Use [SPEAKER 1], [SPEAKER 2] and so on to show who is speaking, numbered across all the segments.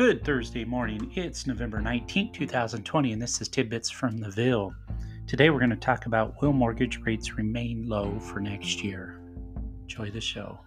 [SPEAKER 1] Good Thursday morning. It's November 19, 2020, and this is Tidbits from the Ville. Today we're going to talk about will mortgage rates remain low for next year? Enjoy the show.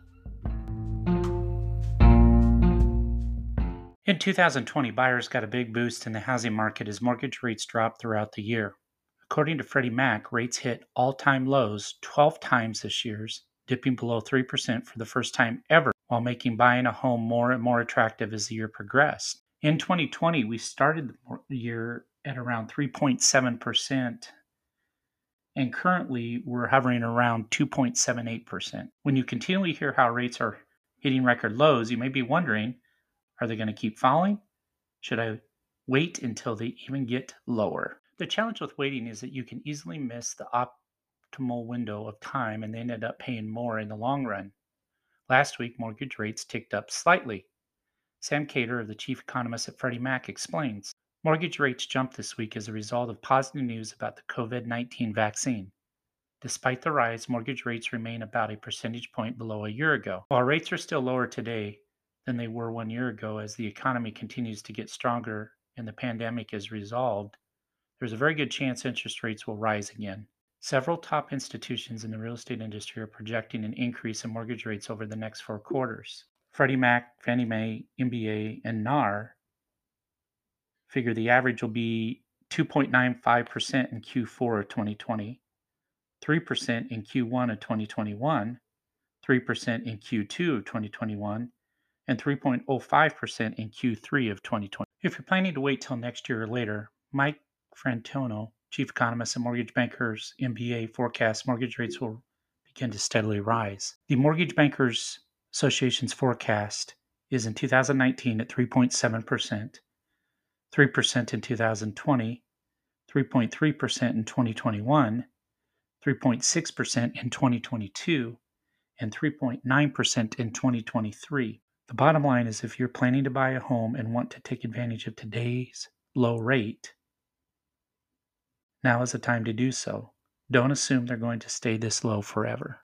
[SPEAKER 1] In 2020, buyers got a big boost in the housing market as mortgage rates dropped throughout the year. According to Freddie Mac, rates hit all time lows 12 times this year's, dipping below 3% for the first time ever while making buying a home more and more attractive as the year progressed. In 2020, we started the year at around 3.7%, and currently we're hovering around 2.78%. When you continually hear how rates are hitting record lows, you may be wondering are they going to keep falling? Should I wait until they even get lower? The challenge with waiting is that you can easily miss the optimal window of time and then end up paying more in the long run. Last week, mortgage rates ticked up slightly. Sam Khater, the chief economist at Freddie Mac, explains mortgage rates jumped this week as a result of positive news about the COVID 19 vaccine. Despite the rise, mortgage rates remain about a percentage point below a year ago. While rates are still lower today than they were one year ago as the economy continues to get stronger and the pandemic is resolved, there's a very good chance interest rates will rise again. Several top institutions in the real estate industry are projecting an increase in mortgage rates over the next four quarters. Freddie Mac, Fannie Mae, MBA, and NAR figure the average will be 2.95% in Q4 of 2020, 3% in Q1 of 2021, 3% in Q2 of 2021, and 3.05% in Q3 of 2020. If you're planning to wait till next year or later, Mike Fratantoni chief economist and mortgage bankers MBA forecasts mortgage rates will begin to steadily rise. The Mortgage Bankers Association's forecast is in 2019 at 3.7%, 3% in 2020, 3.3% in 2021, 3.6% in 2022, and 3.9% in 2023. The bottom line is if you're planning to buy a home and want to take advantage of today's low rate, now is the time to do so. Don't assume they're going to stay this low forever.